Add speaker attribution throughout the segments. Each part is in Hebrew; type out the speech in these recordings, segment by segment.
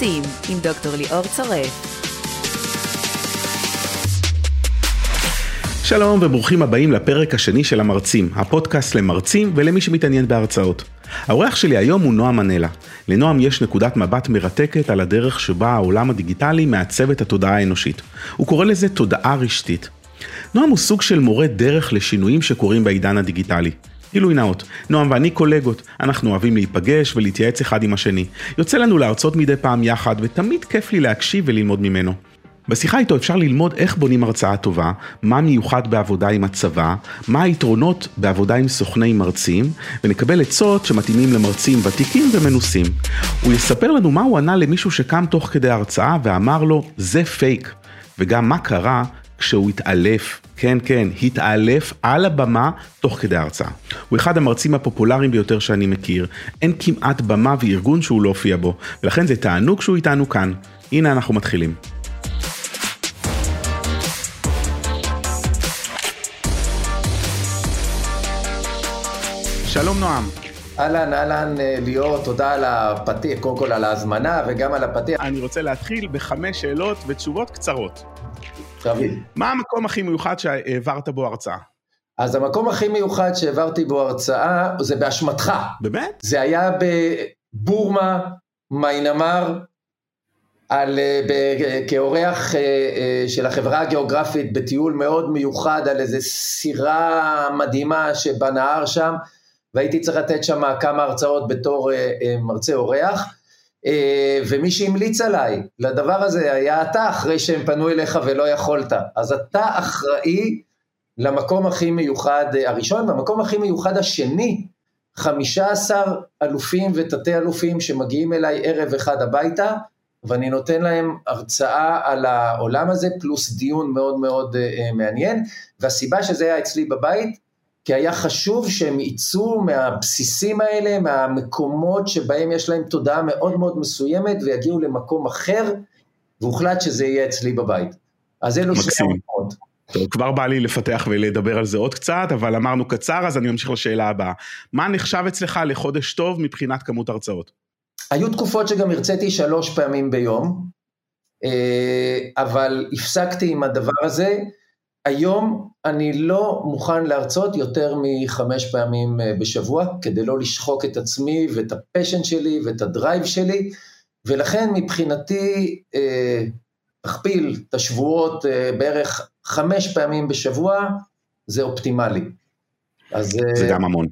Speaker 1: מרצים עם דוקטור ליאור צורף.
Speaker 2: שלום וברוכים הבאים לפרק השני של המרצים, הפודקאסט למרצים ולמי שמתעניין בהרצאות. האורח שלי היום הוא נועם מנלה. לנועם יש נקודת מבט מרתקת על הדרך שבה העולם הדיגיטלי מעצב את התודעה האנושית. הוא קורא לזה תודעה רשתית. נועם הוא סוג של מורה דרך לשינויים שקורים בעידן הדיגיטלי. גילוי נאות, נועם ואני קולגות, אנחנו אוהבים להיפגש ולהתייעץ אחד עם השני. יוצא לנו להרצות מדי פעם יחד, ותמיד כיף לי להקשיב וללמוד ממנו. בשיחה איתו אפשר ללמוד איך בונים הרצאה טובה, מה מיוחד בעבודה עם הצבא, מה היתרונות בעבודה עם סוכני מרצים, ונקבל עצות שמתאימים למרצים ותיקים ומנוסים. הוא יספר לנו מה הוא ענה למישהו שקם תוך כדי הרצאה ואמר לו, זה פייק, וגם מה קרה כשהוא התעלף, כן כן, התעלף על הבמה תוך כדי ההרצאה. הוא אחד המרצים הפופולריים ביותר שאני מכיר, אין כמעט במה וארגון שהוא לא הופיע בו, ולכן זה תענוג שהוא איתנו כאן. הנה אנחנו מתחילים. שלום נועם.
Speaker 3: אהלן, אהלן ליאור, תודה על הפתיח, קודם כל על ההזמנה וגם על הפתיח.
Speaker 2: אני רוצה להתחיל בחמש שאלות ותשובות קצרות.
Speaker 3: תמיד.
Speaker 2: מה המקום הכי מיוחד שהעברת בו הרצאה?
Speaker 3: אז המקום הכי מיוחד שהעברתי בו הרצאה זה באשמתך.
Speaker 2: באמת?
Speaker 3: זה היה בבורמה, מיינמר, על, ב, כאורח של החברה הגיאוגרפית בטיול מאוד מיוחד על איזה סירה מדהימה שבנהר שם. והייתי צריך לתת שם כמה הרצאות בתור אה, אה, מרצה אורח, אה, ומי שהמליץ עליי לדבר הזה היה אתה, אחרי שהם פנו אליך ולא יכולת. אז אתה אחראי למקום הכי מיוחד הראשון, והמקום הכי מיוחד השני, 15 אלופים ותתי אלופים שמגיעים אליי ערב אחד הביתה, ואני נותן להם הרצאה על העולם הזה, פלוס דיון מאוד מאוד מעניין, והסיבה שזה היה אצלי בבית, כי היה חשוב שהם יצאו מהבסיסים האלה, מהמקומות שבהם יש להם תודעה מאוד מאוד מסוימת ויגיעו למקום אחר, והוחלט שזה יהיה אצלי בבית. אז אלו שני המקומות.
Speaker 2: טוב, כבר בא לי לפתח ולדבר על זה עוד קצת, אבל אמרנו קצר, אז אני ממשיך לשאלה הבאה. מה נחשב אצלך לחודש טוב מבחינת כמות הרצאות?
Speaker 3: היו תקופות שגם הרציתי שלוש פעמים ביום, אבל הפסקתי עם הדבר הזה. היום אני לא מוכן להרצות יותר מחמש פעמים בשבוע, כדי לא לשחוק את עצמי ואת ה passion שלי ואת ה drive שלי, ולכן מבחינתי, תכפיל את השבועות בערך חמש פעמים בשבוע, זה אופטימלי.
Speaker 2: אז, זה גם המון.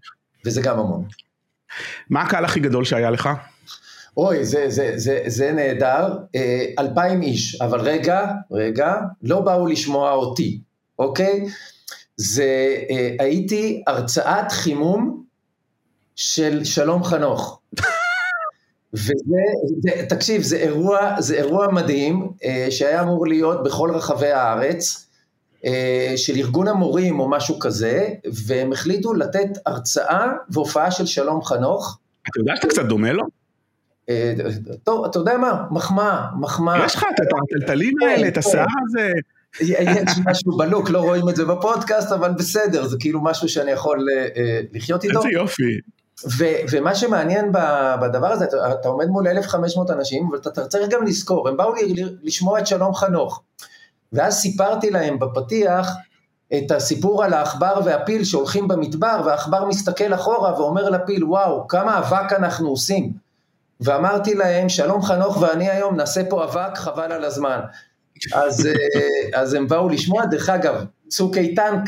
Speaker 3: וזה גם המון.
Speaker 2: מה הקהל הכי גדול שהיה לך?
Speaker 3: אוי, זה, זה, זה, זה נהדר, אלפיים איש, אבל רגע, רגע, לא באו לשמוע אותי, אוקיי? זה, אה, הייתי הרצאת חימום של שלום חנוך. וזה, זה, תקשיב, זה אירוע, זה אירוע מדהים, אה, שהיה אמור להיות בכל רחבי הארץ, אה, של ארגון המורים או משהו כזה, והם החליטו לתת הרצאה והופעה של שלום חנוך.
Speaker 2: אתה יודע שאתה קצת דומה לו?
Speaker 3: אה, טוב, אתה יודע מה? מחמאה, מחמאה.
Speaker 2: יש לך את הטלטלים האלה, את השיער הזה.
Speaker 3: יש משהו בלוק, לא רואים את זה בפודקאסט, אבל בסדר, זה כאילו משהו שאני יכול לחיות איתו.
Speaker 2: איזה יופי.
Speaker 3: ו- ומה שמעניין בדבר הזה, אתה, אתה עומד מול 1,500 אנשים, ואתה צריך גם לזכור, הם באו לי לשמוע את שלום חנוך. ואז סיפרתי להם בפתיח את הסיפור על העכבר והפיל שהולכים במדבר, והעכבר מסתכל אחורה ואומר לפיל, וואו, כמה אבק אנחנו עושים. ואמרתי להם, שלום חנוך ואני היום נעשה פה אבק, חבל על הזמן. אז, אז הם באו לשמוע, דרך אגב, צוק איתן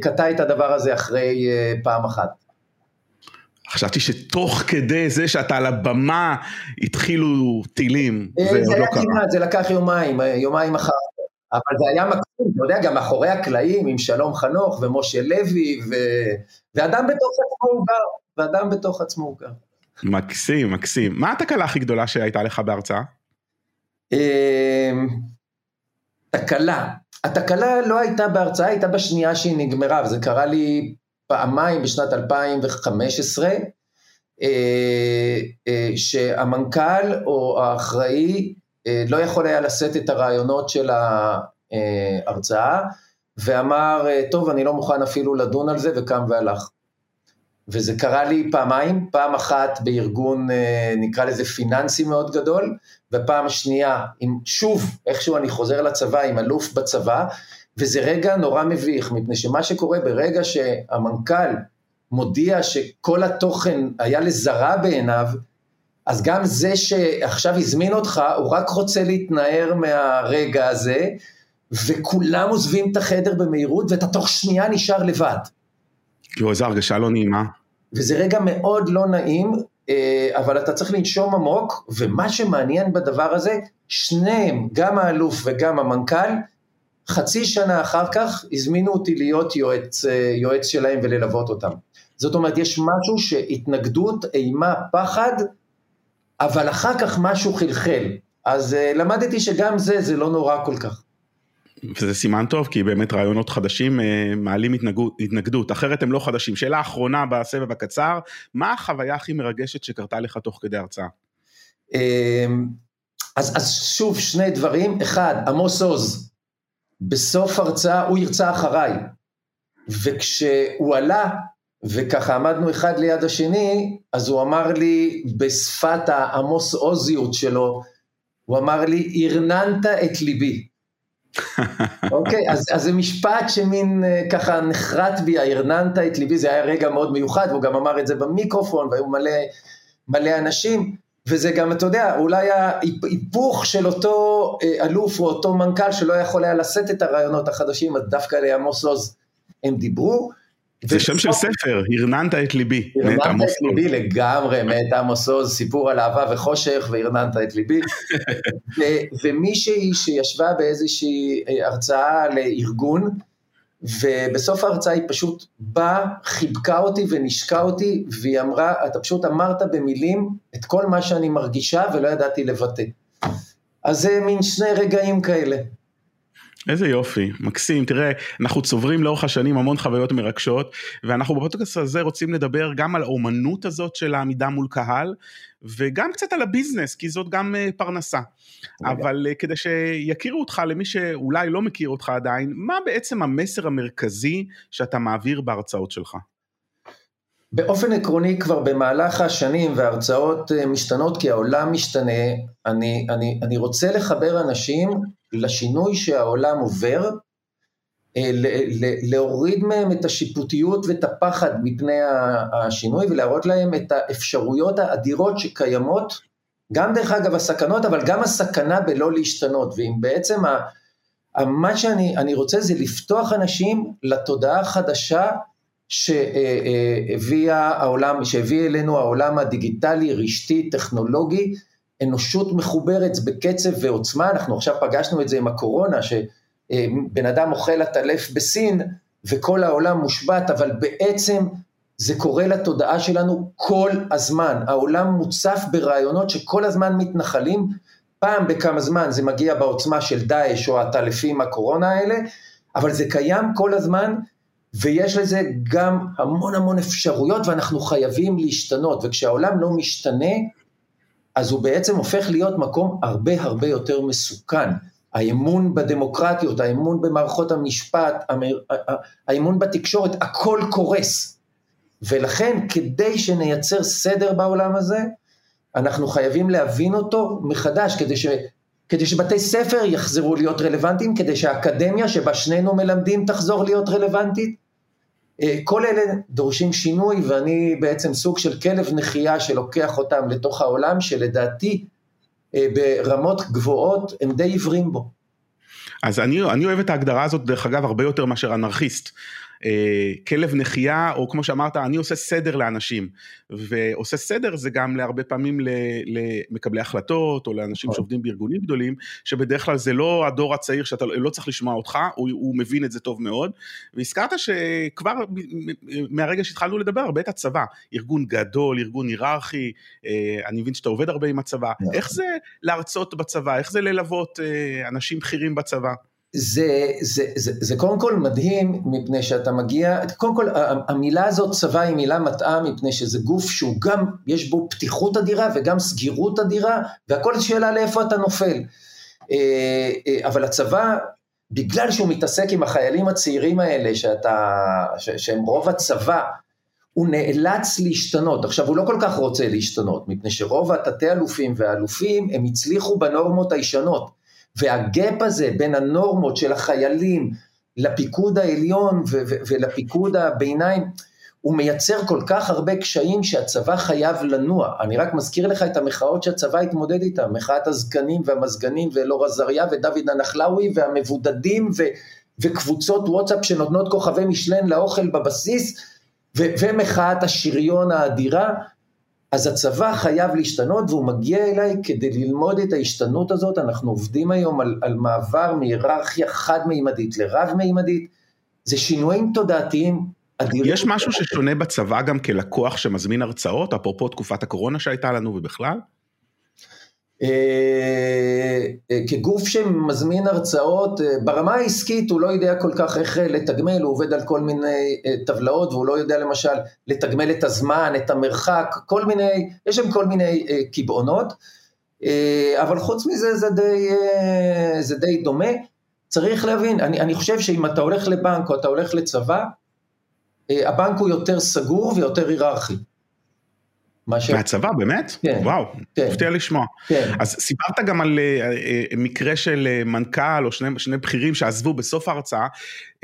Speaker 3: קטע את הדבר הזה אחרי פעם אחת.
Speaker 2: חשבתי שתוך כדי זה שאתה על הבמה התחילו טילים,
Speaker 3: זה, זה לא קרה. כמעט, זה לקח יומיים, יומיים אחר אבל זה היה מקום, אתה יודע, גם מאחורי הקלעים עם שלום חנוך ומשה לוי, ו... ואדם בתוך עצמו הוא גר, ואדם בתוך עצמו הוא גר.
Speaker 2: מקסים, מקסים. מה התקלה הכי גדולה שהייתה לך בהרצאה?
Speaker 3: תקלה. התקלה לא הייתה בהרצאה, הייתה בשנייה שהיא נגמרה, וזה קרה לי פעמיים בשנת 2015, שהמנכ"ל או האחראי לא יכול היה לשאת את הרעיונות של ההרצאה, ואמר, טוב, אני לא מוכן אפילו לדון על זה, וקם והלך. וזה קרה לי פעמיים, פעם אחת בארגון, אה, נקרא לזה פיננסי מאוד גדול, ופעם שנייה, עם, שוב, איכשהו אני חוזר לצבא עם אלוף בצבא, וזה רגע נורא מביך, מפני שמה שקורה ברגע שהמנכ"ל מודיע שכל התוכן היה לזרה בעיניו, אז גם זה שעכשיו הזמין אותך, הוא רק רוצה להתנער מהרגע הזה, וכולם עוזבים את החדר במהירות, ואתה תוך שנייה נשאר לבד.
Speaker 2: יואו, איזו הרגשה לא נעימה.
Speaker 3: וזה רגע מאוד לא נעים, אה, אבל אתה צריך לנשום עמוק, ומה שמעניין בדבר הזה, שניהם, גם האלוף וגם המנכ"ל, חצי שנה אחר כך הזמינו אותי להיות יועץ, אה, יועץ שלהם וללוות אותם. זאת אומרת, יש משהו שהתנגדות, אימה, פחד, אבל אחר כך משהו חלחל. אז uh, למדתי שגם זה, זה לא נורא כל כך.
Speaker 2: וזה סימן טוב, כי באמת רעיונות חדשים uh, מעלים התנגדות, התנגדות, אחרת הם לא חדשים. שאלה אחרונה בסבב הקצר, מה החוויה הכי מרגשת שקרתה לך תוך כדי הרצאה?
Speaker 3: אמ, אז, אז שוב, שני דברים. אחד, עמוס עוז, בסוף הרצאה הוא ירצה אחריי, וכשהוא עלה, וככה עמדנו אחד ליד השני, אז הוא אמר לי בשפת העמוס עוזיות שלו, הוא אמר לי, הרננת את ליבי. אוקיי, אז, אז זה משפט שמין אה, ככה נחרט בי, הרננת את ליבי, זה היה רגע מאוד מיוחד, והוא גם אמר את זה במיקרופון, והיו מלא, מלא אנשים, וזה גם, אתה יודע, אולי ההיפוך של אותו אה, אלוף או אותו מנכ"ל שלא יכול היה לשאת את הרעיונות החדשים, אז דווקא לעמוס עוז הם דיברו.
Speaker 2: זה שם של ספר, הרננת את ליבי.
Speaker 3: הרננת את ליבי לגמרי, מאת עמוס עוז, סיפור על אהבה וחושך, והרננת את ליבי. ומישהי שישבה באיזושהי אה, הרצאה לארגון, ובסוף ההרצאה היא פשוט באה, חיבקה אותי ונשקה אותי, והיא אמרה, אתה פשוט אמרת במילים את כל מה שאני מרגישה ולא ידעתי לבטא. אז זה מין שני רגעים כאלה.
Speaker 2: איזה יופי, מקסים, תראה, אנחנו צוברים לאורך השנים המון חוויות מרגשות, ואנחנו בפודקאסט הזה רוצים לדבר גם על האומנות הזאת של העמידה מול קהל, וגם קצת על הביזנס, כי זאת גם uh, פרנסה. אבל uh, כדי שיכירו אותך, למי שאולי לא מכיר אותך עדיין, מה בעצם המסר המרכזי שאתה מעביר בהרצאות שלך?
Speaker 3: באופן עקרוני כבר במהלך השנים וההרצאות אה, משתנות כי העולם משתנה, אני, אני, אני רוצה לחבר אנשים לשינוי שהעולם עובר, אה, להוריד מהם את השיפוטיות ואת הפחד מפני השינוי ולהראות להם את האפשרויות האדירות שקיימות, גם דרך אגב הסכנות, אבל גם הסכנה בלא להשתנות, ואם בעצם מה שאני רוצה זה לפתוח אנשים לתודעה החדשה שהביאה העולם, שהביא אלינו העולם הדיגיטלי, רשתי, טכנולוגי, אנושות מחוברת בקצב ועוצמה, אנחנו עכשיו פגשנו את זה עם הקורונה, שבן אדם אוכל עטלף בסין וכל העולם מושבת, אבל בעצם זה קורה לתודעה שלנו כל הזמן, העולם מוצף ברעיונות שכל הזמן מתנחלים, פעם בכמה זמן זה מגיע בעוצמה של דאעש או הטלפים הקורונה האלה, אבל זה קיים כל הזמן, ויש לזה גם המון המון אפשרויות ואנחנו חייבים להשתנות, וכשהעולם לא משתנה, אז הוא בעצם הופך להיות מקום הרבה הרבה יותר מסוכן. האמון בדמוקרטיות, האמון במערכות המשפט, האמון בתקשורת, הכל קורס. ולכן, כדי שנייצר סדר בעולם הזה, אנחנו חייבים להבין אותו מחדש, כדי, ש, כדי שבתי ספר יחזרו להיות רלוונטיים, כדי שהאקדמיה שבה שנינו מלמדים תחזור להיות רלוונטית, כל אלה דורשים שינוי ואני בעצם סוג של כלב נחייה שלוקח אותם לתוך העולם שלדעתי אה, ברמות גבוהות הם די עיוורים בו.
Speaker 2: אז אני, אני אוהב את ההגדרה הזאת דרך אגב הרבה יותר מאשר אנרכיסט. אה, כלב נחייה, או כמו שאמרת, אני עושה סדר לאנשים. ועושה סדר זה גם להרבה פעמים למקבלי החלטות, או לאנשים נכון. שעובדים בארגונים גדולים, שבדרך כלל זה לא הדור הצעיר שאתה לא צריך לשמוע אותך, הוא, הוא מבין את זה טוב מאוד. והזכרת שכבר מהרגע שהתחלנו לדבר, הרבה את הצבא. ארגון גדול, ארגון היררכי, אה, אני מבין שאתה עובד הרבה עם הצבא. נכון. איך זה להרצות בצבא? איך זה ללוות אה, אנשים בכירים בצבא?
Speaker 3: זה, זה, זה, זה קודם כל מדהים, מפני שאתה מגיע, קודם כל המילה הזאת צבא היא מילה מטעה, מפני שזה גוף שהוא גם, יש בו פתיחות אדירה וגם סגירות אדירה, והכל שאלה לאיפה אתה נופל. אה, אה, אבל הצבא, בגלל שהוא מתעסק עם החיילים הצעירים האלה, שאתה, שהם רוב הצבא, הוא נאלץ להשתנות. עכשיו, הוא לא כל כך רוצה להשתנות, מפני שרוב התתי אלופים והאלופים, הם הצליחו בנורמות הישנות. והגאפ הזה בין הנורמות של החיילים לפיקוד העליון ו- ו- ולפיקוד הביניים, הוא מייצר כל כך הרבה קשיים שהצבא חייב לנוע. אני רק מזכיר לך את המחאות שהצבא התמודד איתן, מחאת הזקנים והמזגנים ואלאור עזריה ודוד הנחלאווי והמבודדים ו- וקבוצות וואטסאפ שנותנות כוכבי משלן לאוכל בבסיס, ו- ומחאת השריון האדירה. אז הצבא חייב להשתנות והוא מגיע אליי כדי ללמוד את ההשתנות הזאת, אנחנו עובדים היום על, על מעבר מהיררכיה חד-מימדית לרב-מימדית, זה שינויים תודעתיים אדירים.
Speaker 2: יש משהו ששונה בצבא גם כלקוח שמזמין הרצאות, אפרופו תקופת הקורונה שהייתה לנו ובכלל?
Speaker 3: אה, אה, כגוף שמזמין הרצאות, אה, ברמה העסקית הוא לא יודע כל כך איך לתגמל, הוא עובד על כל מיני טבלאות והוא לא יודע למשל לתגמל את הזמן, את המרחק, כל מיני, יש שם כל מיני קבעונות, אבל חוץ מזה זה די, זה די דומה. צריך להבין, אני, אני חושב שאם אתה הולך לבנק או אתה הולך לצבא, הבנק הוא יותר סגור ויותר היררכי.
Speaker 2: ש... מהצבא, באמת? כן. וואו, כן. מפתיע לשמוע. כן. אז סיפרת גם על uh, מקרה של uh, מנכ"ל או שני, שני בכירים שעזבו בסוף ההרצאה.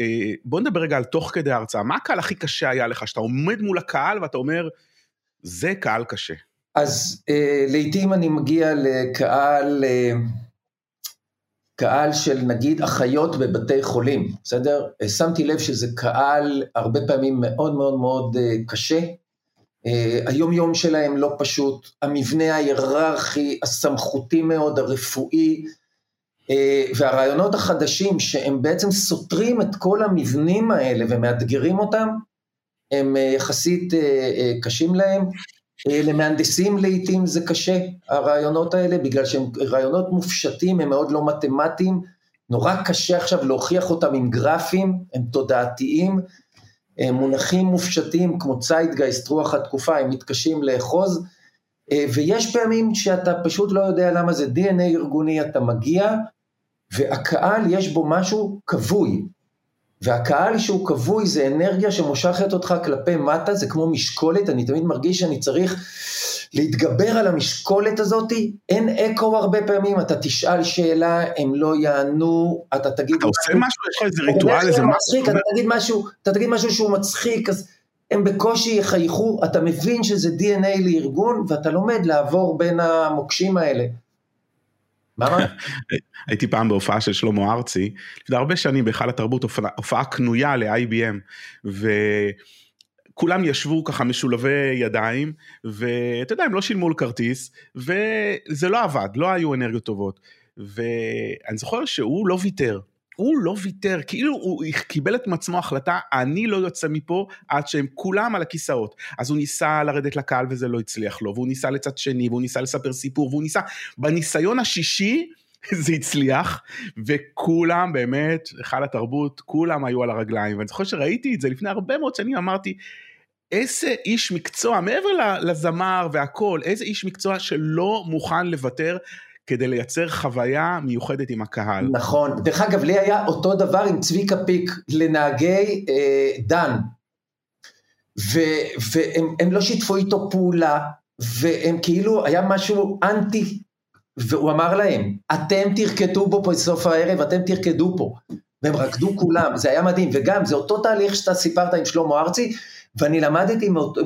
Speaker 2: Uh, בוא נדבר רגע על תוך כדי ההרצאה. מה הקהל הכי קשה היה לך? שאתה עומד מול הקהל ואתה אומר, זה קהל קשה.
Speaker 3: אז uh, לעתים אני מגיע לקהל, uh, קהל של נגיד אחיות בבתי חולים, בסדר? שמתי לב שזה קהל הרבה פעמים מאוד מאוד מאוד uh, קשה. אה, היום יום שלהם לא פשוט, המבנה ההיררכי, הסמכותי מאוד, הרפואי, אה, והרעיונות החדשים שהם בעצם סותרים את כל המבנים האלה ומאתגרים אותם, הם אה, יחסית קשים להם. למהנדסים לעיתים זה קשה, הרעיונות האלה, בגלל שהם רעיונות מופשטים, הם מאוד לא מתמטיים, נורא קשה עכשיו להוכיח אותם עם גרפים, הם תודעתיים, מונחים מופשטים כמו ציידגייסט, רוח התקופה, הם מתקשים לאחוז, אה, ויש פעמים שאתה פשוט לא יודע למה זה DNA ארגוני, אתה מגיע, והקהל יש בו משהו כבוי, והקהל שהוא כבוי זה אנרגיה שמושכת אותך כלפי מטה, זה כמו משקולת, אני תמיד מרגיש שאני צריך להתגבר על המשקולת הזאתי, אין אקו הרבה פעמים, אתה תשאל שאלה, הם לא יענו, אתה תגיד...
Speaker 2: אתה עושה משהו, יש לך איזה ריטואל, איזה
Speaker 3: משהו? אתה תגיד משהו, אתה תגיד משהו שהוא מצחיק, אז הם בקושי יחייכו, אתה מבין שזה DNA לארגון, ואתה לומד לעבור בין המוקשים האלה.
Speaker 2: הייתי פעם בהופעה של שלמה ארצי, לפני הרבה שנים בהיכל התרבות, הופעה קנויה ל-IBM, וכולם ישבו ככה משולבי ידיים, ואתה יודע, הם לא שילמו על כרטיס, וזה לא עבד, לא היו אנרגיות טובות. ואני זוכר שהוא לא ויתר, הוא לא ויתר, כאילו הוא קיבל את עצמו החלטה, אני לא יוצא מפה עד שהם כולם על הכיסאות. אז הוא ניסה לרדת לקהל וזה לא הצליח לו, והוא ניסה לצד שני, והוא ניסה לספר סיפור, והוא ניסה, בניסיון השישי זה הצליח, וכולם באמת, היכל התרבות, כולם היו על הרגליים, ואני זוכר שראיתי את זה לפני הרבה מאוד שנים, אמרתי, איזה איש מקצוע, מעבר לזמר והכל, איזה איש מקצוע שלא מוכן לוותר כדי לייצר חוויה מיוחדת עם הקהל.
Speaker 3: נכון, דרך אגב, לי היה אותו דבר עם צביקה פיק לנהגי אה, דן, ו- והם לא שיתפו איתו פעולה, והם כאילו, היה משהו אנטי, והוא אמר להם, אתם תרקדו בו פה בסוף הערב, אתם תרקדו פה. והם רקדו כולם, זה היה מדהים, וגם זה אותו תהליך שאתה סיפרת עם שלמה ארצי, ואני למדתי מאות,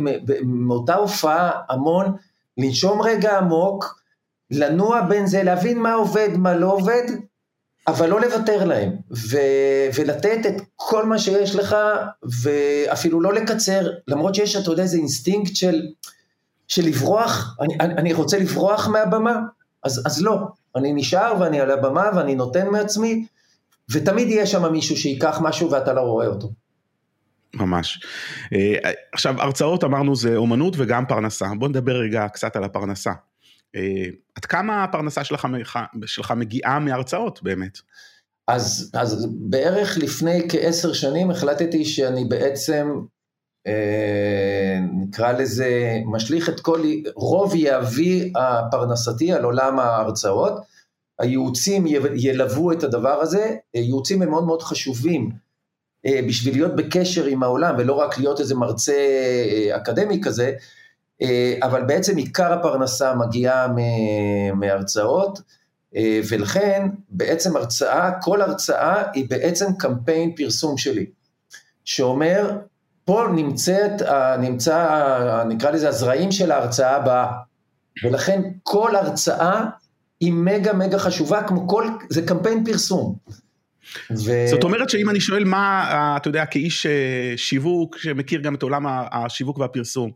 Speaker 3: מאותה הופעה המון, לנשום רגע עמוק, לנוע בין זה, להבין מה עובד, מה לא עובד, אבל לא לוותר להם, ו- ולתת את כל מה שיש לך, ואפילו לא לקצר, למרות שיש, אתה יודע, איזה אינסטינקט של, של לברוח, אני, אני, רוצה לברוח מהבמה, אז, אז לא, אני נשאר ואני על הבמה ואני נותן מעצמי, ותמיד יהיה שם מישהו שייקח משהו ואתה לא רואה אותו.
Speaker 2: ממש. אה, עכשיו, הרצאות אמרנו זה אומנות וגם פרנסה. בוא נדבר רגע קצת על הפרנסה. אה, עד כמה הפרנסה שלך, שלך מגיעה מהרצאות באמת?
Speaker 3: אז, אז בערך לפני כעשר שנים החלטתי שאני בעצם, אה, נקרא לזה, משליך את כל, רוב יהבי הפרנסתי על עולם ההרצאות. הייעוצים ילוו את הדבר הזה, ייעוצים הם מאוד מאוד חשובים בשביל להיות בקשר עם העולם ולא רק להיות איזה מרצה אה, אקדמי כזה, אה, אבל בעצם עיקר הפרנסה מגיעה מהרצאות, ולכן בעצם הרצאה, כל הרצאה היא בעצם קמפיין פרסום שלי, שאומר, פה נמצאת, נמצא, נקרא לזה הזרעים של ההרצאה הבאה, ולכן כל הרצאה היא מגה מגה חשובה, כמו כל, זה קמפיין פרסום.
Speaker 2: ו... זאת אומרת שאם אני שואל מה, אתה יודע, כאיש אה, שיווק שמכיר גם את עולם השיווק והפרסום,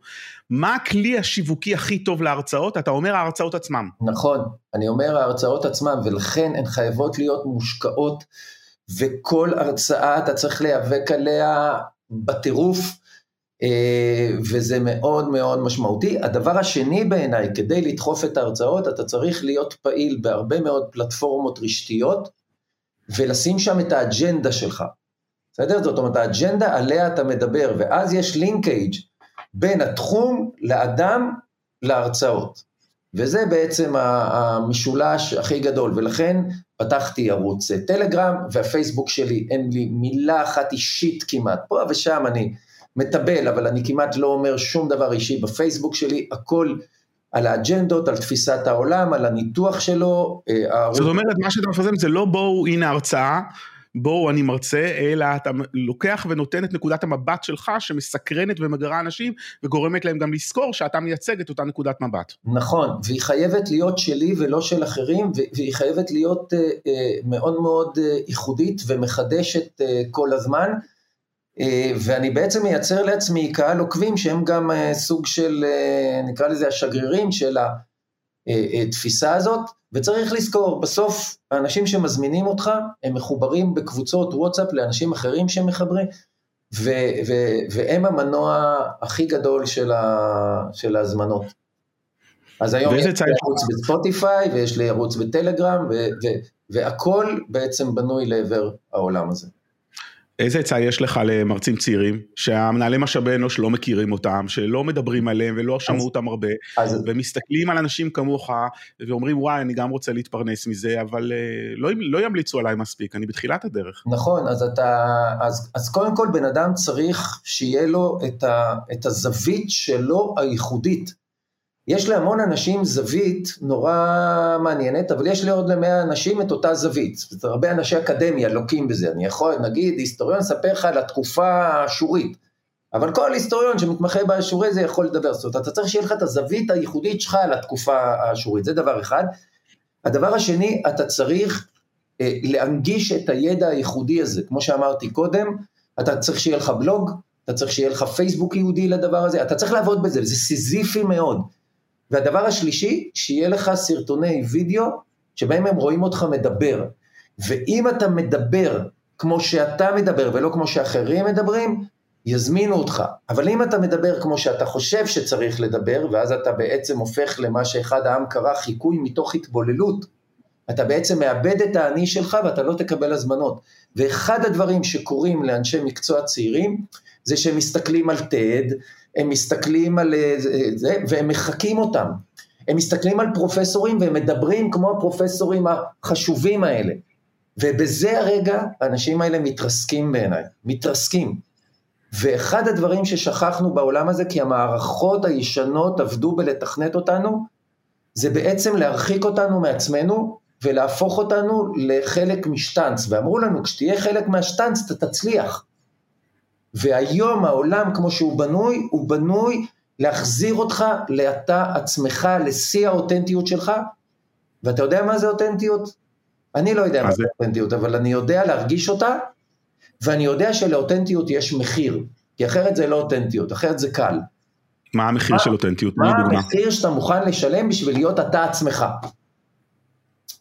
Speaker 2: מה הכלי השיווקי הכי טוב להרצאות? אתה אומר ההרצאות עצמם.
Speaker 3: נכון, אני אומר ההרצאות עצמם, ולכן הן חייבות להיות מושקעות, וכל הרצאה אתה צריך להיאבק עליה בטירוף, אה, וזה מאוד מאוד משמעותי. הדבר השני בעיניי, כדי לדחוף את ההרצאות, אתה צריך להיות פעיל בהרבה מאוד פלטפורמות רשתיות, ולשים שם את האג'נדה שלך. בסדר? זאת אומרת, האג'נדה עליה אתה מדבר, ואז יש לינקייג' בין התחום לאדם להרצאות. וזה בעצם המשולש הכי גדול, ולכן פתחתי ערוץ טלגרם, והפייסבוק שלי, אין לי מילה אחת אישית כמעט, פה ושם אני מטבל, אבל אני כמעט לא אומר שום דבר אישי בפייסבוק שלי, הכל על האג'נדות, על תפיסת העולם, על הניתוח שלו.
Speaker 2: אה, זאת אומרת, מה שאתה מפרסם זה לא בואו, הנה הרצאה, בואו אני מרצה, אלא אתה לוקח ונותן את נקודת המבט שלך שמסקרנת ומגרה אנשים וגורמת להם גם לזכור שאתה מייצג את אותה נקודת מבט.
Speaker 3: נכון, והיא חייבת להיות שלי ולא של אחרים, והיא חייבת להיות uh, uh, מאוד מאוד ייחודית ומחדשת כל הזמן. אה, ואני בעצם מייצר לעצמי קהל עוקבים שהם גם אה, סוג של, אה, נקרא לזה השגרירים של התפיסה הזאת, וצריך לזכור, בסוף האנשים שמזמינים אותך, הם מחוברים בקבוצות וואטסאפ לאנשים אחרים שהם מחברים, ו- ו- והם המנוע הכי גדול של, ה- של ההזמנות. אז היום יש לי ערוץ בספוטיפיי, ויש לי ערוץ בטלגרם, ו- ו- והכל בעצם בנוי לעבר העולם הזה.
Speaker 2: איזה עצה יש לך למרצים צעירים, שהמנהלי משאבי אנוש לא מכירים אותם, שלא מדברים עליהם ולא שמעו אותם הרבה, אז... ומסתכלים על אנשים כמוך ואומרים וואי אני גם רוצה להתפרנס מזה, אבל uh, לא, לא ימליצו עליי מספיק, אני בתחילת הדרך.
Speaker 3: נכון, אז אתה, אז, אז קודם כל בן אדם צריך שיהיה לו את, ה, את הזווית שלו הייחודית. יש להמון אנשים זווית נורא מעניינת, אבל יש לעוד למאה אנשים את אותה זווית. זאת אומרת, הרבה אנשי אקדמיה לוקים בזה. אני יכול, נגיד, היסטוריון ספר לך על התקופה האשורית, אבל כל היסטוריון שמתמחה באשורי זה יכול לדבר. זאת אומרת, אתה צריך שיהיה לך את הזווית הייחודית שלך על התקופה האשורית, זה דבר אחד. הדבר השני, אתה צריך אה, להנגיש את הידע הייחודי הזה. כמו שאמרתי קודם, אתה צריך שיהיה לך בלוג, אתה צריך שיהיה לך פייסבוק ייעודי לדבר הזה, אתה צריך לעבוד בזה, זה סיזיפי מאוד. והדבר השלישי, שיהיה לך סרטוני וידאו שבהם הם רואים אותך מדבר. ואם אתה מדבר כמו שאתה מדבר ולא כמו שאחרים מדברים, יזמינו אותך. אבל אם אתה מדבר כמו שאתה חושב שצריך לדבר, ואז אתה בעצם הופך למה שאחד העם קרא חיקוי מתוך התבוללות, אתה בעצם מאבד את האני שלך ואתה לא תקבל הזמנות. ואחד הדברים שקורים לאנשי מקצוע צעירים, זה שהם מסתכלים על TED, הם מסתכלים על אה, זה, והם מחקים אותם. הם מסתכלים על פרופסורים והם מדברים כמו הפרופסורים החשובים האלה. ובזה הרגע האנשים האלה מתרסקים בעיניי, מתרסקים. ואחד הדברים ששכחנו בעולם הזה, כי המערכות הישנות עבדו בלתכנת אותנו, זה בעצם להרחיק אותנו מעצמנו ולהפוך אותנו לחלק משטנץ. ואמרו לנו, כשתהיה חלק מהשטנץ אתה תצליח. והיום העולם כמו שהוא בנוי, הוא בנוי להחזיר אותך לאתה עצמך, לשיא האותנטיות שלך, ואתה יודע מה זה אותנטיות? אני לא יודע מה זה אותנטיות, אבל אני יודע להרגיש אותה, ואני יודע שלאותנטיות יש מחיר, כי אחרת זה לא אותנטיות, אחרת זה קל.
Speaker 2: מה המחיר מה, של אותנטיות?
Speaker 3: מה המחיר שאתה מוכן לשלם בשביל להיות אתה עצמך?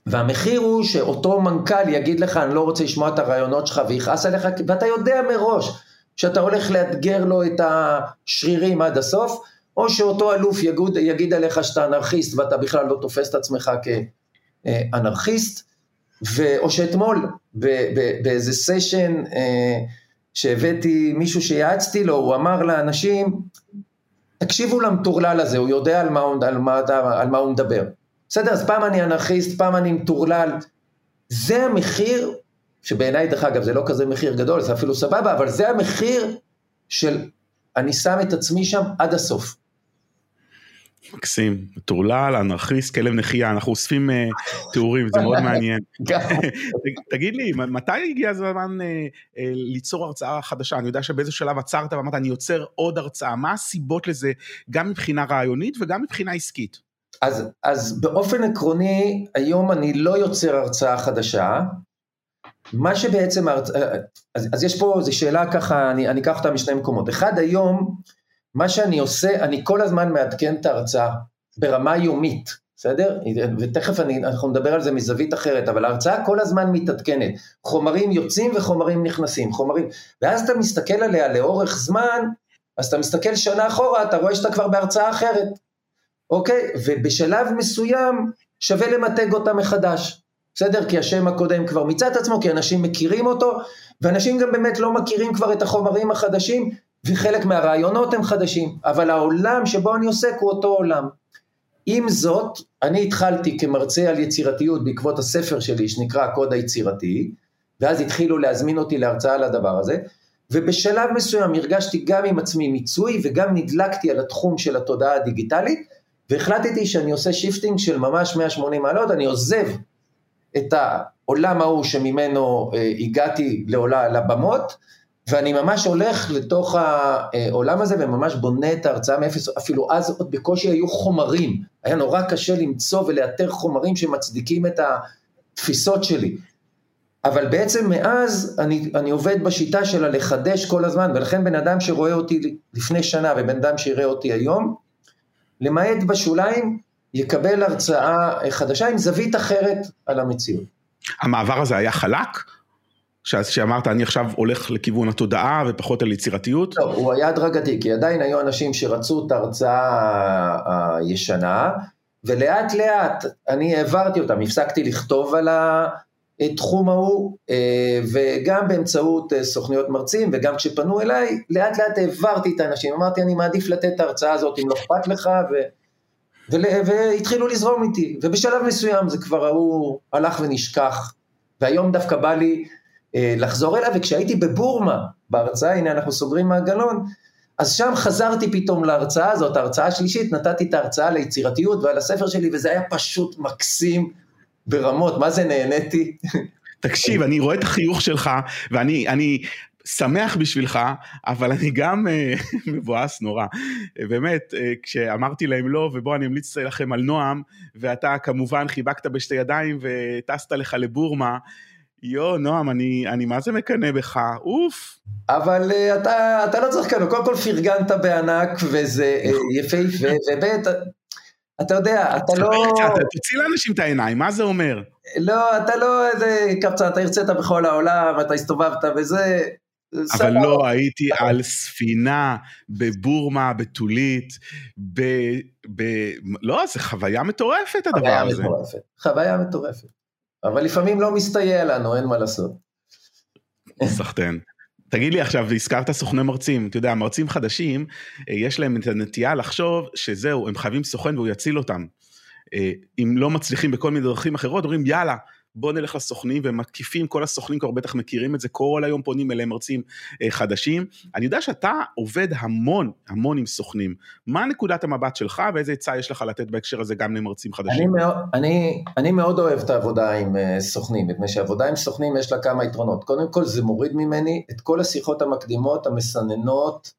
Speaker 3: והמחיר הוא שאותו מנכ"ל יגיד לך, אני לא רוצה לשמוע את הרעיונות שלך ויכעס עליך, ואתה יודע מראש שאתה הולך לאתגר לו את השרירים עד הסוף, או שאותו אלוף יגיד, יגיד עליך שאתה אנרכיסט ואתה בכלל לא תופס את עצמך כאנרכיסט, ו, או שאתמול באיזה סשן אה, שהבאתי מישהו שיעצתי לו, הוא אמר לאנשים, תקשיבו למטורלל הזה, הוא יודע על מה, על מה, על מה הוא מדבר. בסדר, אז פעם אני אנרכיסט, פעם אני מטורלל. זה המחיר שבעיניי, דרך אגב, זה לא כזה מחיר גדול, זה אפילו סבבה, אבל זה המחיר של אני שם את עצמי שם עד הסוף.
Speaker 2: מקסים, מטורלל, אנרכיסט, כלב נחייה, אנחנו אוספים uh, תיאורים, זה מאוד מעניין. תגיד לי, מתי הגיע הזמן uh, uh, ליצור הרצאה חדשה? אני יודע שבאיזה שלב עצרת ואמרת, אני יוצר עוד הרצאה, מה הסיבות לזה, גם מבחינה רעיונית וגם מבחינה עסקית?
Speaker 3: אז, אז באופן עקרוני, היום אני לא יוצר הרצאה חדשה. מה שבעצם, אז, אז יש פה, זו שאלה ככה, אני, אני אקח אותה משני מקומות. אחד, היום, מה שאני עושה, אני כל הזמן מעדכן את ההרצאה ברמה יומית, בסדר? ותכף אני, אנחנו נדבר על זה מזווית אחרת, אבל ההרצאה כל הזמן מתעדכנת. חומרים יוצאים וחומרים נכנסים, חומרים, ואז אתה מסתכל עליה לאורך זמן, אז אתה מסתכל שנה אחורה, אתה רואה שאתה כבר בהרצאה אחרת, אוקיי? ובשלב מסוים שווה למתג אותה מחדש, בסדר? כי השם הקודם כבר מיצה את עצמו, כי אנשים מכירים אותו, ואנשים גם באמת לא מכירים כבר את החומרים החדשים, וחלק מהרעיונות הם חדשים, אבל העולם שבו אני עוסק הוא אותו עולם. עם זאת, אני התחלתי כמרצה על יצירתיות בעקבות הספר שלי שנקרא הקוד היצירתי, ואז התחילו להזמין אותי להרצאה על הדבר הזה, ובשלב מסוים הרגשתי גם עם עצמי מיצוי וגם נדלקתי על התחום של התודעה הדיגיטלית, והחלטתי שאני עושה shifting של ממש 180 מעלות, אני עוזב את העולם ההוא שממנו אה, הגעתי לעולה, לבמות, ואני ממש הולך לתוך העולם הזה וממש בונה את ההרצאה מאפס, אפילו אז עוד בקושי היו חומרים, היה נורא קשה למצוא ולאתר חומרים שמצדיקים את התפיסות שלי. אבל בעצם מאז אני, אני עובד בשיטה של הלחדש כל הזמן, ולכן בן אדם שרואה אותי לפני שנה ובן אדם שיראה אותי היום, למעט בשוליים, יקבל הרצאה חדשה עם זווית אחרת על המציאות.
Speaker 2: המעבר הזה היה חלק? שאמרת אני עכשיו הולך לכיוון התודעה ופחות על יצירתיות?
Speaker 3: לא, הוא היה הדרגתי, כי עדיין היו אנשים שרצו את ההרצאה הישנה, ולאט לאט אני העברתי אותם, הפסקתי לכתוב על התחום ההוא, אה, וגם באמצעות אה, סוכניות מרצים, וגם כשפנו אליי, לאט לאט העברתי את האנשים, אמרתי אני מעדיף לתת את ההרצאה הזאת אם לא אכפת לך, ו... והתחילו לזרום איתי, ובשלב מסוים זה כבר ההוא הלך ונשכח, והיום דווקא בא לי אה, לחזור אליו, וכשהייתי בבורמה, בהרצאה, הנה אנחנו סוגרים מעגלון, אז שם חזרתי פתאום להרצאה הזאת, ההרצאה השלישית, נתתי את ההרצאה ליצירתיות ועל הספר שלי, וזה היה פשוט מקסים ברמות, מה זה נהניתי.
Speaker 2: תקשיב, אני רואה את החיוך שלך, ואני אני שמח בשבילך, אבל אני גם אה, מבואס נורא. באמת, אה, כשאמרתי להם לא, ובוא אני אמליץ לכם על נועם, ואתה כמובן חיבקת בשתי ידיים וטסת לך לבורמה, יואו, נועם, אני, אני מה זה מקנא בך, אוף.
Speaker 3: אבל uh, אתה, אתה לא צריך לקנא, קודם כל פרגנת בענק וזה uh, יפהפה, וב' אתה יודע, אתה לא...
Speaker 2: תוציא לאנשים את העיניים, מה זה אומר?
Speaker 3: לא, אתה לא איזה קפצן, אתה הרצית בכל העולם, אתה הסתובבת וזה...
Speaker 2: אבל לא, הייתי על ספינה בבורמה, בתולית, ב... ב... לא, זה חוויה מטורפת הדבר
Speaker 3: חוויה
Speaker 2: הזה.
Speaker 3: חוויה מטורפת, חוויה מטורפת. אבל לפעמים לא מסתייע לנו, אין מה לעשות.
Speaker 2: סחטיין. תגיד לי עכשיו, הזכרת סוכני מרצים, אתה יודע, מרצים חדשים, אה, יש להם את הנטייה לחשוב שזהו, הם חייבים סוכן והוא יציל אותם. אה, אם לא מצליחים בכל מיני דרכים אחרות, אומרים יאללה, בוא נלך לסוכנים, והם מקיפים, כל הסוכנים כבר בטח מכירים את זה, כל היום פונים אליהם מרצים אה, חדשים. אני יודע שאתה עובד המון, המון עם סוכנים. מה נקודת המבט שלך ואיזה עצה יש לך לתת בהקשר הזה גם למרצים חדשים?
Speaker 3: אני מאוד, אני, אני מאוד אוהב את העבודה עם uh, סוכנים, מפני שעבודה עם סוכנים יש לה כמה יתרונות. קודם כל זה מוריד ממני את כל השיחות המקדימות, המסננות,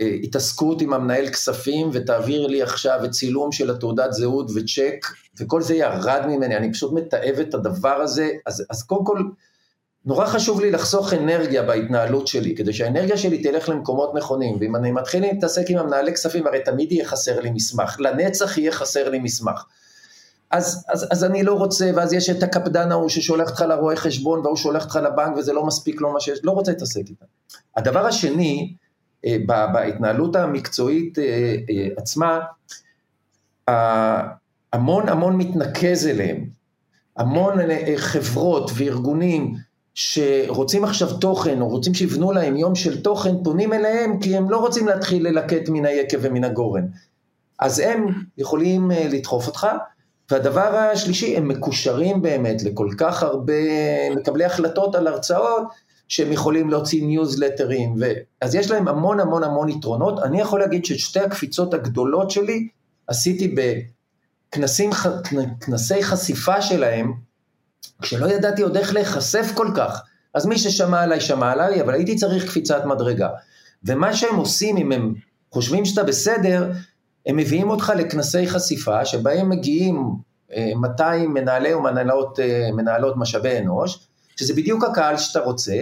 Speaker 3: ההתעסקות עם המנהל כספים ותעביר לי עכשיו את צילום של התעודת זהות וצ'ק וכל זה ירד ממני, אני פשוט מתעב את הדבר הזה, אז, אז קודם כל נורא חשוב לי לחסוך אנרגיה בהתנהלות שלי, כדי שהאנרגיה שלי תלך למקומות נכונים, ואם אני מתחיל להתעסק עם המנהלי כספים, הרי תמיד יהיה חסר לי מסמך, לנצח יהיה חסר לי מסמך. אז, אז, אז אני לא רוצה, ואז יש את הקפדן ההוא ששולח אותך לרואה חשבון והוא שולח אותך לבנק וזה לא מספיק לו מה שיש, לא רוצה להתעסק איתם. הדבר השני, אה, בהתנהלות המקצועית אה, אה, עצמה, המון המון מתנקז אליהם, המון חברות וארגונים שרוצים עכשיו תוכן או רוצים שיבנו להם יום של תוכן, פונים אליהם כי הם לא רוצים להתחיל ללקט מן היקב ומן הגורן. אז הם יכולים לדחוף אותך, והדבר השלישי, הם מקושרים באמת לכל כך הרבה מקבלי החלטות על הרצאות, שהם יכולים להוציא ניוזלטרים, ו... אז יש להם המון המון המון יתרונות. אני יכול להגיד ששתי הקפיצות הגדולות שלי עשיתי בכנסי חשיפה שלהם, כשלא ידעתי עוד איך להיחשף כל כך. אז מי ששמע עליי, שמע עליי, אבל הייתי צריך קפיצת מדרגה. ומה שהם עושים, אם הם חושבים שאתה בסדר, הם מביאים אותך לכנסי חשיפה, שבהם מגיעים 200 אה, מנהלי ומנהלות אה, משאבי אנוש, שזה בדיוק הקהל שאתה רוצה,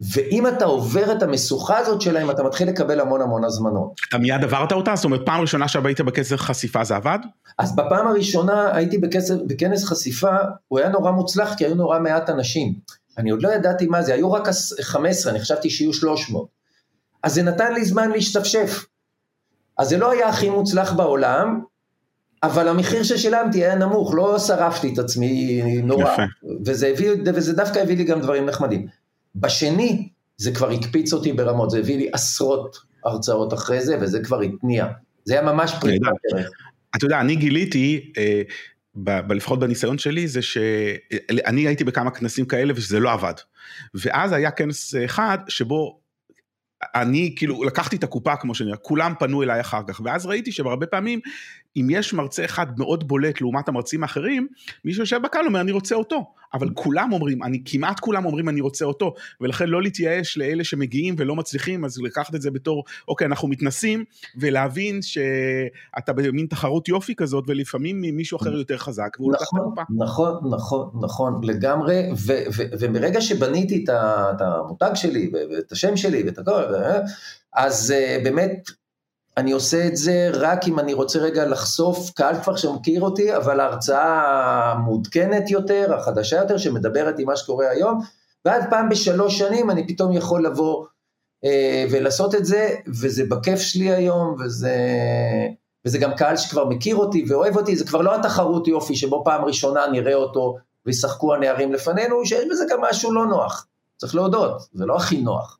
Speaker 3: ואם אתה עובר את המשוכה הזאת שלהם, אתה מתחיל לקבל המון המון הזמנות.
Speaker 2: אתה מיד עברת אותה? זאת אומרת, פעם ראשונה שהיית בכנס חשיפה זה עבד?
Speaker 3: אז בפעם הראשונה הייתי בכנס, בכנס חשיפה, הוא היה נורא מוצלח כי היו נורא מעט אנשים. אני עוד לא ידעתי מה זה, היו רק 15, אני חשבתי שיהיו 300. אז זה נתן לי זמן להשתפשף. אז זה לא היה הכי מוצלח בעולם, אבל המחיר ששילמתי היה נמוך, לא שרפתי את עצמי נורא. יפה. וזה, הביא, וזה דווקא הביא לי גם דברים נחמדים. בשני, זה כבר הקפיץ אותי ברמות, זה הביא לי עשרות הרצאות אחרי זה, וזה כבר התניע. זה היה ממש פריטה דרך.
Speaker 2: אתה יודע, אני גיליתי, אה, לפחות בניסיון שלי, זה שאני הייתי בכמה כנסים כאלה ושזה לא עבד. ואז היה כנס אחד שבו אני כאילו לקחתי את הקופה כמו שאני אומר, כולם פנו אליי אחר כך, ואז ראיתי שהרבה פעמים אם יש מרצה אחד מאוד בולט לעומת המרצים האחרים, מישהו יושב בקהל אומר אני רוצה אותו, אבל כולם אומרים, אני כמעט כולם אומרים אני רוצה אותו, ולכן לא להתייאש לאלה שמגיעים ולא מצליחים, אז לקחת את זה בתור, אוקיי אנחנו מתנסים, ולהבין שאתה במין תחרות יופי כזאת, ולפעמים מישהו אחר יותר חזק,
Speaker 3: והוא לקח את נכון, הקופה. נכון, נכון, נכון, לגמרי, ומרגע שבניתי את המותג שלי, ואת השם שלי, ואת הכל, אז אה, באמת אני עושה את זה רק אם אני רוצה רגע לחשוף קהל כבר שמכיר אותי, אבל ההרצאה המעודכנת יותר, החדשה יותר, שמדברת עם מה שקורה היום, ועד פעם בשלוש שנים אני פתאום יכול לבוא אה, ולעשות את זה, וזה בכיף שלי היום, וזה, וזה גם קהל שכבר מכיר אותי ואוהב אותי, זה כבר לא התחרות יופי שבו פעם ראשונה נראה אותו וישחקו הנערים לפנינו, שיש בזה גם משהו לא נוח, צריך להודות, זה לא הכי נוח.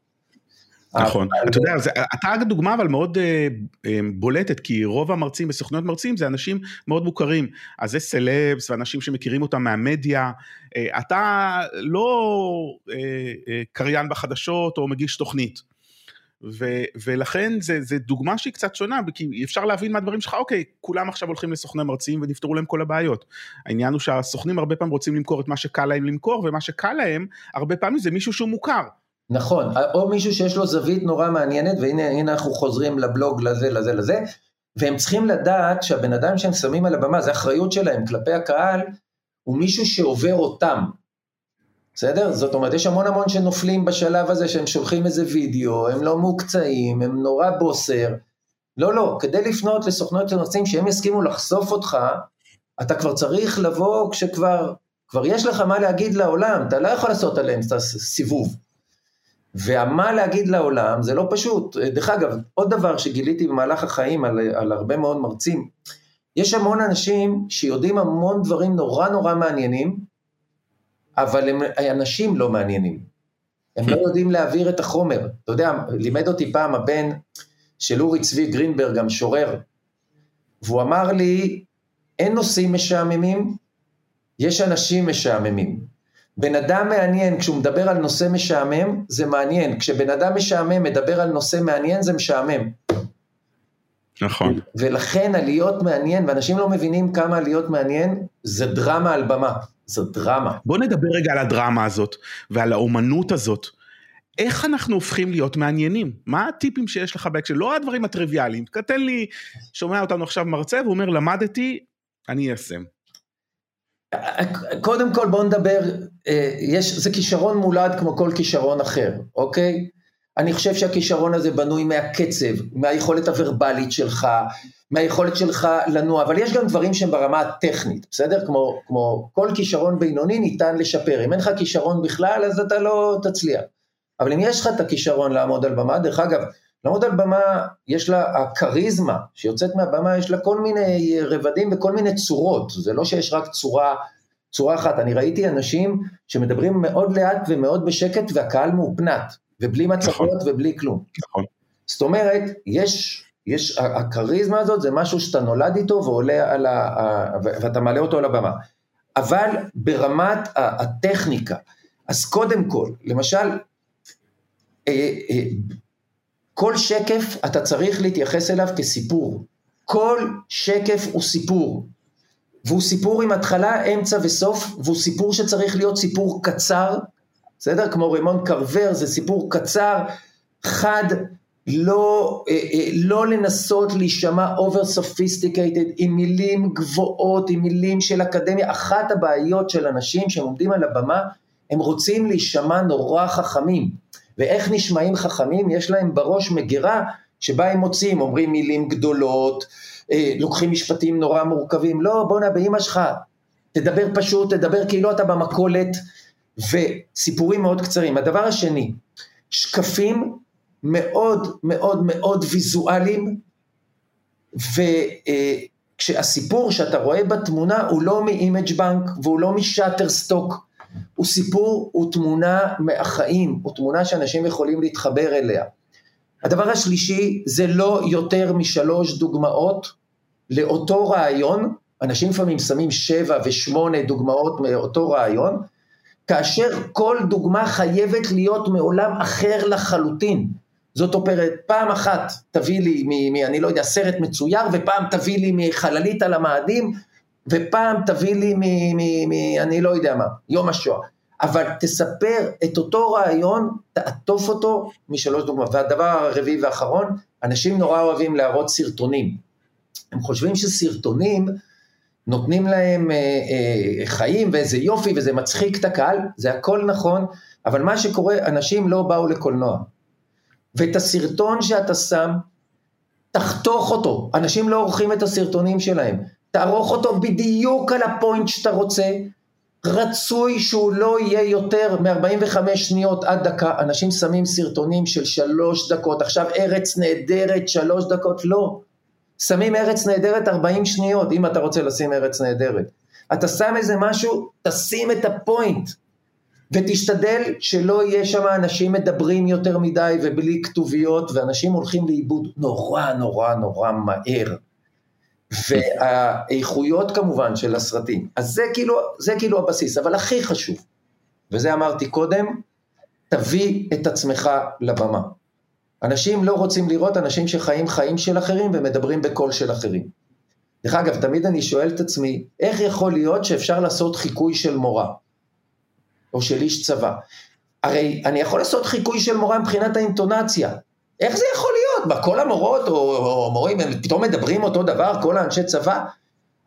Speaker 2: נכון, אתה יודע, אתה דוגמה אבל מאוד אה, אה, בולטת, כי רוב המרצים בסוכנויות מרצים זה אנשים מאוד מוכרים, אז זה סלבס ואנשים שמכירים אותם מהמדיה, אה, אתה לא קריין בחדשות או מגיש תוכנית. ו, ולכן זה, זה דוגמה שהיא קצת שונה, כי אפשר להבין מהדברים שלך, אוקיי, כולם עכשיו הולכים לסוכני מרצים ונפתרו להם כל הבעיות. העניין הוא שהסוכנים הרבה פעמים רוצים למכור את מה שקל להם למכור, ומה שקל להם, הרבה פעמים זה מישהו שהוא מוכר.
Speaker 3: נכון, או מישהו שיש לו זווית נורא מעניינת, והנה אנחנו חוזרים לבלוג לזה, לזה, לזה, והם צריכים לדעת שהבן אדם שהם שמים על הבמה, זה אחריות שלהם כלפי הקהל, הוא מישהו שעובר אותם, בסדר? זאת אומרת, יש המון המון שנופלים בשלב הזה שהם שולחים איזה וידאו, הם לא מוקצעים, הם נורא בוסר. לא, לא, כדי לפנות לסוכנות הנושאים שהם יסכימו לחשוף אותך, אתה כבר צריך לבוא כשכבר, כבר יש לך מה להגיד לעולם, אתה לא יכול לעשות עליהם סיבוב. והמה להגיד לעולם זה לא פשוט. דרך אגב, עוד דבר שגיליתי במהלך החיים על, על הרבה מאוד מרצים, יש המון אנשים שיודעים המון דברים נורא נורא מעניינים, אבל הם אנשים לא מעניינים. הם לא יודעים להעביר את החומר. אתה יודע, לימד אותי פעם הבן של אורי צבי גרינברג, המשורר, והוא אמר לי, אין נושאים משעממים, יש אנשים משעממים. בן אדם מעניין, כשהוא מדבר על נושא משעמם, זה מעניין. כשבן אדם משעמם מדבר על נושא מעניין, זה משעמם.
Speaker 2: נכון.
Speaker 3: ולכן הלהיות מעניין, ואנשים לא מבינים כמה הלהיות מעניין, זה דרמה על במה. זו דרמה.
Speaker 2: בוא נדבר רגע על הדרמה הזאת, ועל האומנות הזאת. איך אנחנו הופכים להיות מעניינים? מה הטיפים שיש לך בהקשר? לא הדברים הטריוויאליים. תן לי, שומע אותנו עכשיו מרצה, והוא אומר, למדתי, אני איישם.
Speaker 3: קודם כל בואו נדבר, אה, יש, זה כישרון מולד כמו כל כישרון אחר, אוקיי? אני חושב שהכישרון הזה בנוי מהקצב, מהיכולת הוורבלית שלך, מהיכולת שלך לנוע, אבל יש גם דברים שהם ברמה הטכנית, בסדר? כמו, כמו כל כישרון בינוני ניתן לשפר, אם אין לך כישרון בכלל אז אתה לא תצליח. אבל אם יש לך את הכישרון לעמוד על במה, דרך אגב, לעמוד על במה, יש לה, הכריזמה שיוצאת מהבמה, יש לה כל מיני רבדים וכל מיני צורות, זה לא שיש רק צורה, צורה אחת. אני ראיתי אנשים שמדברים מאוד לאט ומאוד בשקט והקהל מאופנת, ובלי מצגות נכון. ובלי כלום.
Speaker 2: נכון.
Speaker 3: זאת אומרת, יש, יש, הכריזמה הזאת זה משהו שאתה נולד איתו ועולה על ה... ואתה מעלה אותו על הבמה. אבל ברמת הטכניקה, אז קודם כל, למשל, אה, אה, כל שקף אתה צריך להתייחס אליו כסיפור. כל שקף הוא סיפור. והוא סיפור עם התחלה, אמצע וסוף, והוא סיפור שצריך להיות סיפור קצר, בסדר? כמו רימון קרוור, זה סיפור קצר, חד, לא, אה, אה, לא לנסות להישמע over sophisticated עם מילים גבוהות, עם מילים של אקדמיה. אחת הבעיות של אנשים שהם עומדים על הבמה, הם רוצים להישמע נורא חכמים. ואיך נשמעים חכמים? יש להם בראש מגירה שבה הם מוצאים, אומרים מילים גדולות, אה, לוקחים משפטים נורא מורכבים. לא, בואנה, באמא שלך, תדבר פשוט, תדבר כאילו אתה במכולת, וסיפורים מאוד קצרים. הדבר השני, שקפים מאוד מאוד מאוד ויזואליים, וכשהסיפור שאתה רואה בתמונה הוא לא מ image bank והוא לא מ Shutterstock, הוא סיפור, הוא תמונה מהחיים, הוא תמונה שאנשים יכולים להתחבר אליה. הדבר השלישי זה לא יותר משלוש דוגמאות לאותו רעיון, אנשים לפעמים שמים שבע ושמונה דוגמאות מאותו רעיון, כאשר כל דוגמה חייבת להיות מעולם אחר לחלוטין. זאת אומרת, פעם אחת תביא לי, מ, מ, אני לא יודע, סרט מצויר, ופעם תביא לי מחללית על המאדים, ופעם תביא לי מ... מ, מ אני לא יודע מה, יום השואה. אבל תספר את אותו רעיון, תעטוף אותו משלוש דוגמאות. והדבר הרביעי והאחרון, אנשים נורא אוהבים להראות סרטונים. הם חושבים שסרטונים נותנים להם אה, אה, חיים ואיזה יופי וזה מצחיק את הקהל, זה הכל נכון, אבל מה שקורה, אנשים לא באו לקולנוע. ואת הסרטון שאתה שם, תחתוך אותו. אנשים לא עורכים את הסרטונים שלהם. תערוך אותו בדיוק על הפוינט שאתה רוצה. רצוי שהוא לא יהיה יותר מ-45 שניות עד דקה. אנשים שמים סרטונים של שלוש דקות. עכשיו ארץ נהדרת, שלוש דקות, לא. שמים ארץ נהדרת 40 שניות, אם אתה רוצה לשים ארץ נהדרת. אתה שם איזה משהו, תשים את הפוינט. ותשתדל שלא יהיה שם אנשים מדברים יותר מדי ובלי כתוביות, ואנשים הולכים לאיבוד נורא נורא נורא מהר. והאיכויות כמובן של הסרטים. אז זה כאילו, זה כאילו הבסיס, אבל הכי חשוב, וזה אמרתי קודם, תביא את עצמך לבמה. אנשים לא רוצים לראות אנשים שחיים חיים של אחרים ומדברים בקול של אחרים. דרך אגב, תמיד אני שואל את עצמי, איך יכול להיות שאפשר לעשות חיקוי של מורה? או של איש צבא. הרי אני יכול לעשות חיקוי של מורה מבחינת האינטונציה. איך זה יכול להיות? כל המורות או, או מורים הם פתאום מדברים אותו דבר, כל האנשי צבא?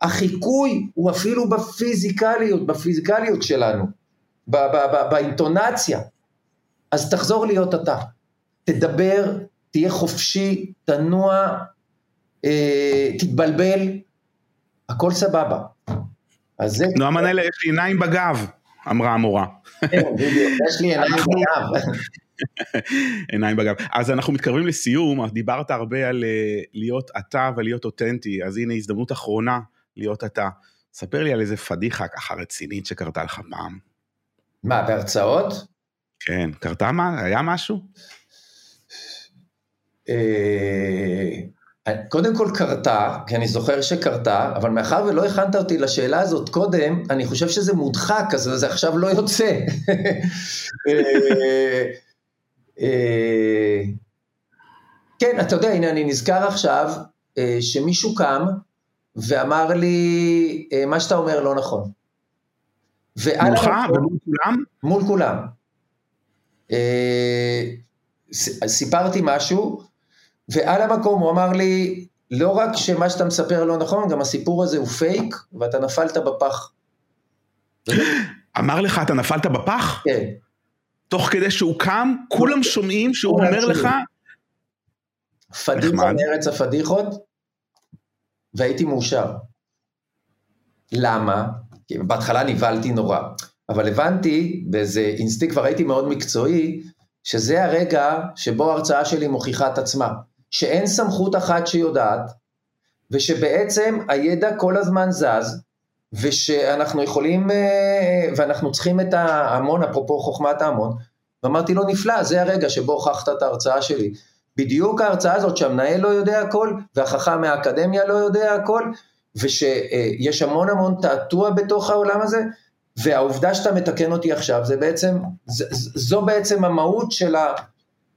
Speaker 3: החיקוי הוא אפילו בפיזיקליות, בפיזיקליות שלנו, ב- ב- ב- באינטונציה. אז תחזור להיות אתה. תדבר, תהיה חופשי, תנוע, אה, תתבלבל, הכל סבבה.
Speaker 2: אז זה... נועם מנהלה, יש לי עיניים בגב. אמרה המורה.
Speaker 3: כן, יש לי עיניים בגב.
Speaker 2: עיניים בגב. אז אנחנו מתקרבים לסיום, דיברת הרבה על אה, להיות אתה ולהיות אותנטי, אז הנה הזדמנות אחרונה להיות אתה. ספר לי על איזה פדיחה ככה רצינית שקרתה לך פעם.
Speaker 3: מה, בהרצאות?
Speaker 2: כן, קרתה מה? היה משהו?
Speaker 3: אה, קודם כל קרתה, כי אני זוכר שקרתה, אבל מאחר ולא הכנת אותי לשאלה הזאת קודם, אני חושב שזה מודחק, אז זה עכשיו לא יוצא. אה, אה, כן, אתה יודע, הנה אני נזכר עכשיו אה, שמישהו קם ואמר לי, מה שאתה אומר לא נכון.
Speaker 2: מולך ומול כולם?
Speaker 3: מול כולם. סיפרתי משהו, ועל המקום הוא אמר לי, לא רק שמה שאתה מספר לא נכון, גם הסיפור הזה הוא פייק, ואתה נפלת בפח.
Speaker 2: אמר לך, אתה נפלת בפח?
Speaker 3: כן.
Speaker 2: תוך כדי שהוא קם, כולם שומעים שהוא אומר לך...
Speaker 3: פדיחה מארץ הפדיחות, והייתי מאושר. למה? כי בהתחלה נבהלתי נורא, אבל הבנתי, באיזה אינסטינקט כבר הייתי מאוד מקצועי, שזה הרגע שבו ההרצאה שלי מוכיחה את עצמה. שאין סמכות אחת שיודעת, ושבעצם הידע כל הזמן זז, ושאנחנו יכולים, אה, ואנחנו צריכים את ההמון, אפרופו חוכמת ההמון, ואמרתי לו, נפלא, זה הרגע שבו הוכחת את ההרצאה שלי. בדיוק ההרצאה הזאת שהמנהל לא יודע הכל, והחכם מהאקדמיה לא יודע הכל, ושיש המון המון תעתוע בתוך העולם הזה, והעובדה שאתה מתקן אותי עכשיו, זה בעצם, זו בעצם המהות של, ה,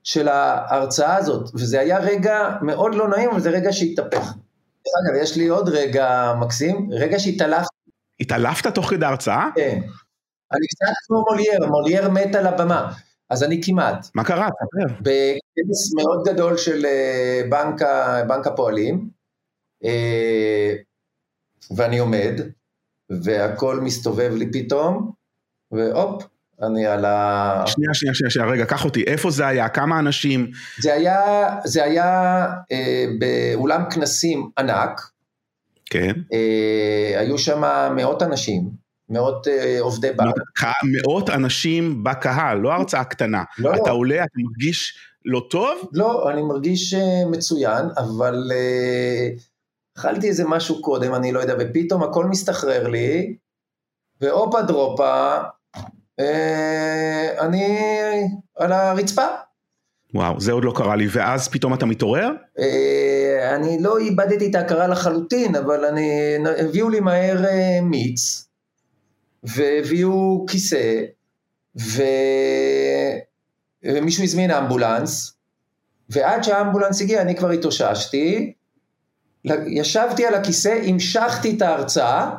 Speaker 3: של ההרצאה הזאת, וזה היה רגע מאוד לא נעים, אבל זה רגע שהתהפך. אגב, יש לי עוד רגע מקסים, רגע שהתעלפתי.
Speaker 2: התעלפת תוך כדי הרצאה?
Speaker 3: כן. אני קצת כמו מולייר, מולייר מת על הבמה. אז אני כמעט.
Speaker 2: מה קרה? תספר.
Speaker 3: בכנס מאוד גדול של אה, בנק, בנק הפועלים, אה, ואני עומד, והכל מסתובב לי פתאום, והופ, אני על ה...
Speaker 2: שנייה, שנייה, שנייה, שנייה, רגע, קח אותי, איפה זה היה? כמה אנשים?
Speaker 3: זה היה, זה היה אה, באולם כנסים ענק.
Speaker 2: כן.
Speaker 3: אה, היו שם מאות אנשים. מאות uh, עובדי בנק.
Speaker 2: מאות אנשים בקהל, לא הרצאה קטנה. לא, אתה לא. עולה, אתה מרגיש לא טוב?
Speaker 3: לא, אני מרגיש uh, מצוין, אבל uh, אכלתי איזה משהו קודם, אני לא יודע, ופתאום הכל מסתחרר לי, והופה דרופה, uh, אני על הרצפה.
Speaker 2: וואו, זה עוד לא קרה לי, ואז פתאום אתה מתעורר?
Speaker 3: אני לא איבדתי את ההכרה לחלוטין, אבל אני, הביאו לי מהר מיץ. והביאו כיסא, ו... ומישהו הזמין אמבולנס, ועד שהאמבולנס הגיע אני כבר התאוששתי, ישבתי על הכיסא, המשכתי את ההרצאה,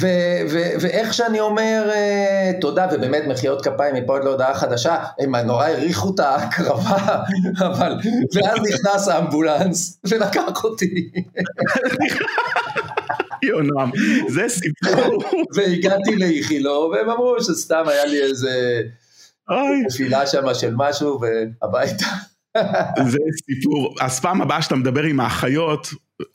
Speaker 3: ו- ו- ואיך שאני אומר uh, תודה, ובאמת מחיאות כפיים מפה עד להודעה חדשה, הם נורא העריכו את ההקרבה, אבל, ואז נכנס האמבולנס ולקח אותי.
Speaker 2: יונם, זה סיפור.
Speaker 3: והגעתי לאיכילוב, והם אמרו שסתם היה לי איזה תפילה שם של משהו, והביתה.
Speaker 2: זה סיפור, אז פעם הבאה שאתה מדבר עם האחיות,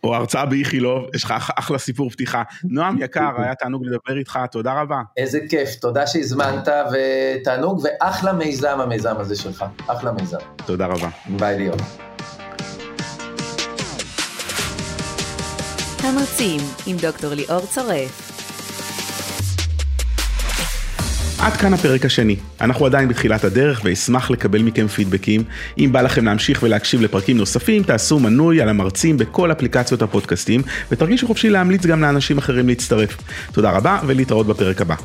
Speaker 2: או הרצאה באיכילוב, יש לך אחלה סיפור פתיחה. נועם יקר, היה תענוג לדבר איתך, תודה רבה.
Speaker 3: איזה כיף, תודה שהזמנת, ותענוג, ואחלה מיזם המיזם הזה שלך, אחלה מיזם.
Speaker 2: תודה רבה.
Speaker 3: ביי ליאור.
Speaker 1: המרצים עם דוקטור ליאור צורף.
Speaker 2: עד כאן הפרק השני. אנחנו עדיין בתחילת הדרך ואשמח לקבל מכם פידבקים. אם בא לכם להמשיך ולהקשיב לפרקים נוספים, תעשו מנוי על המרצים בכל אפליקציות הפודקאסטים, ותרגישו חופשי להמליץ גם לאנשים אחרים להצטרף. תודה רבה ולהתראות בפרק הבא.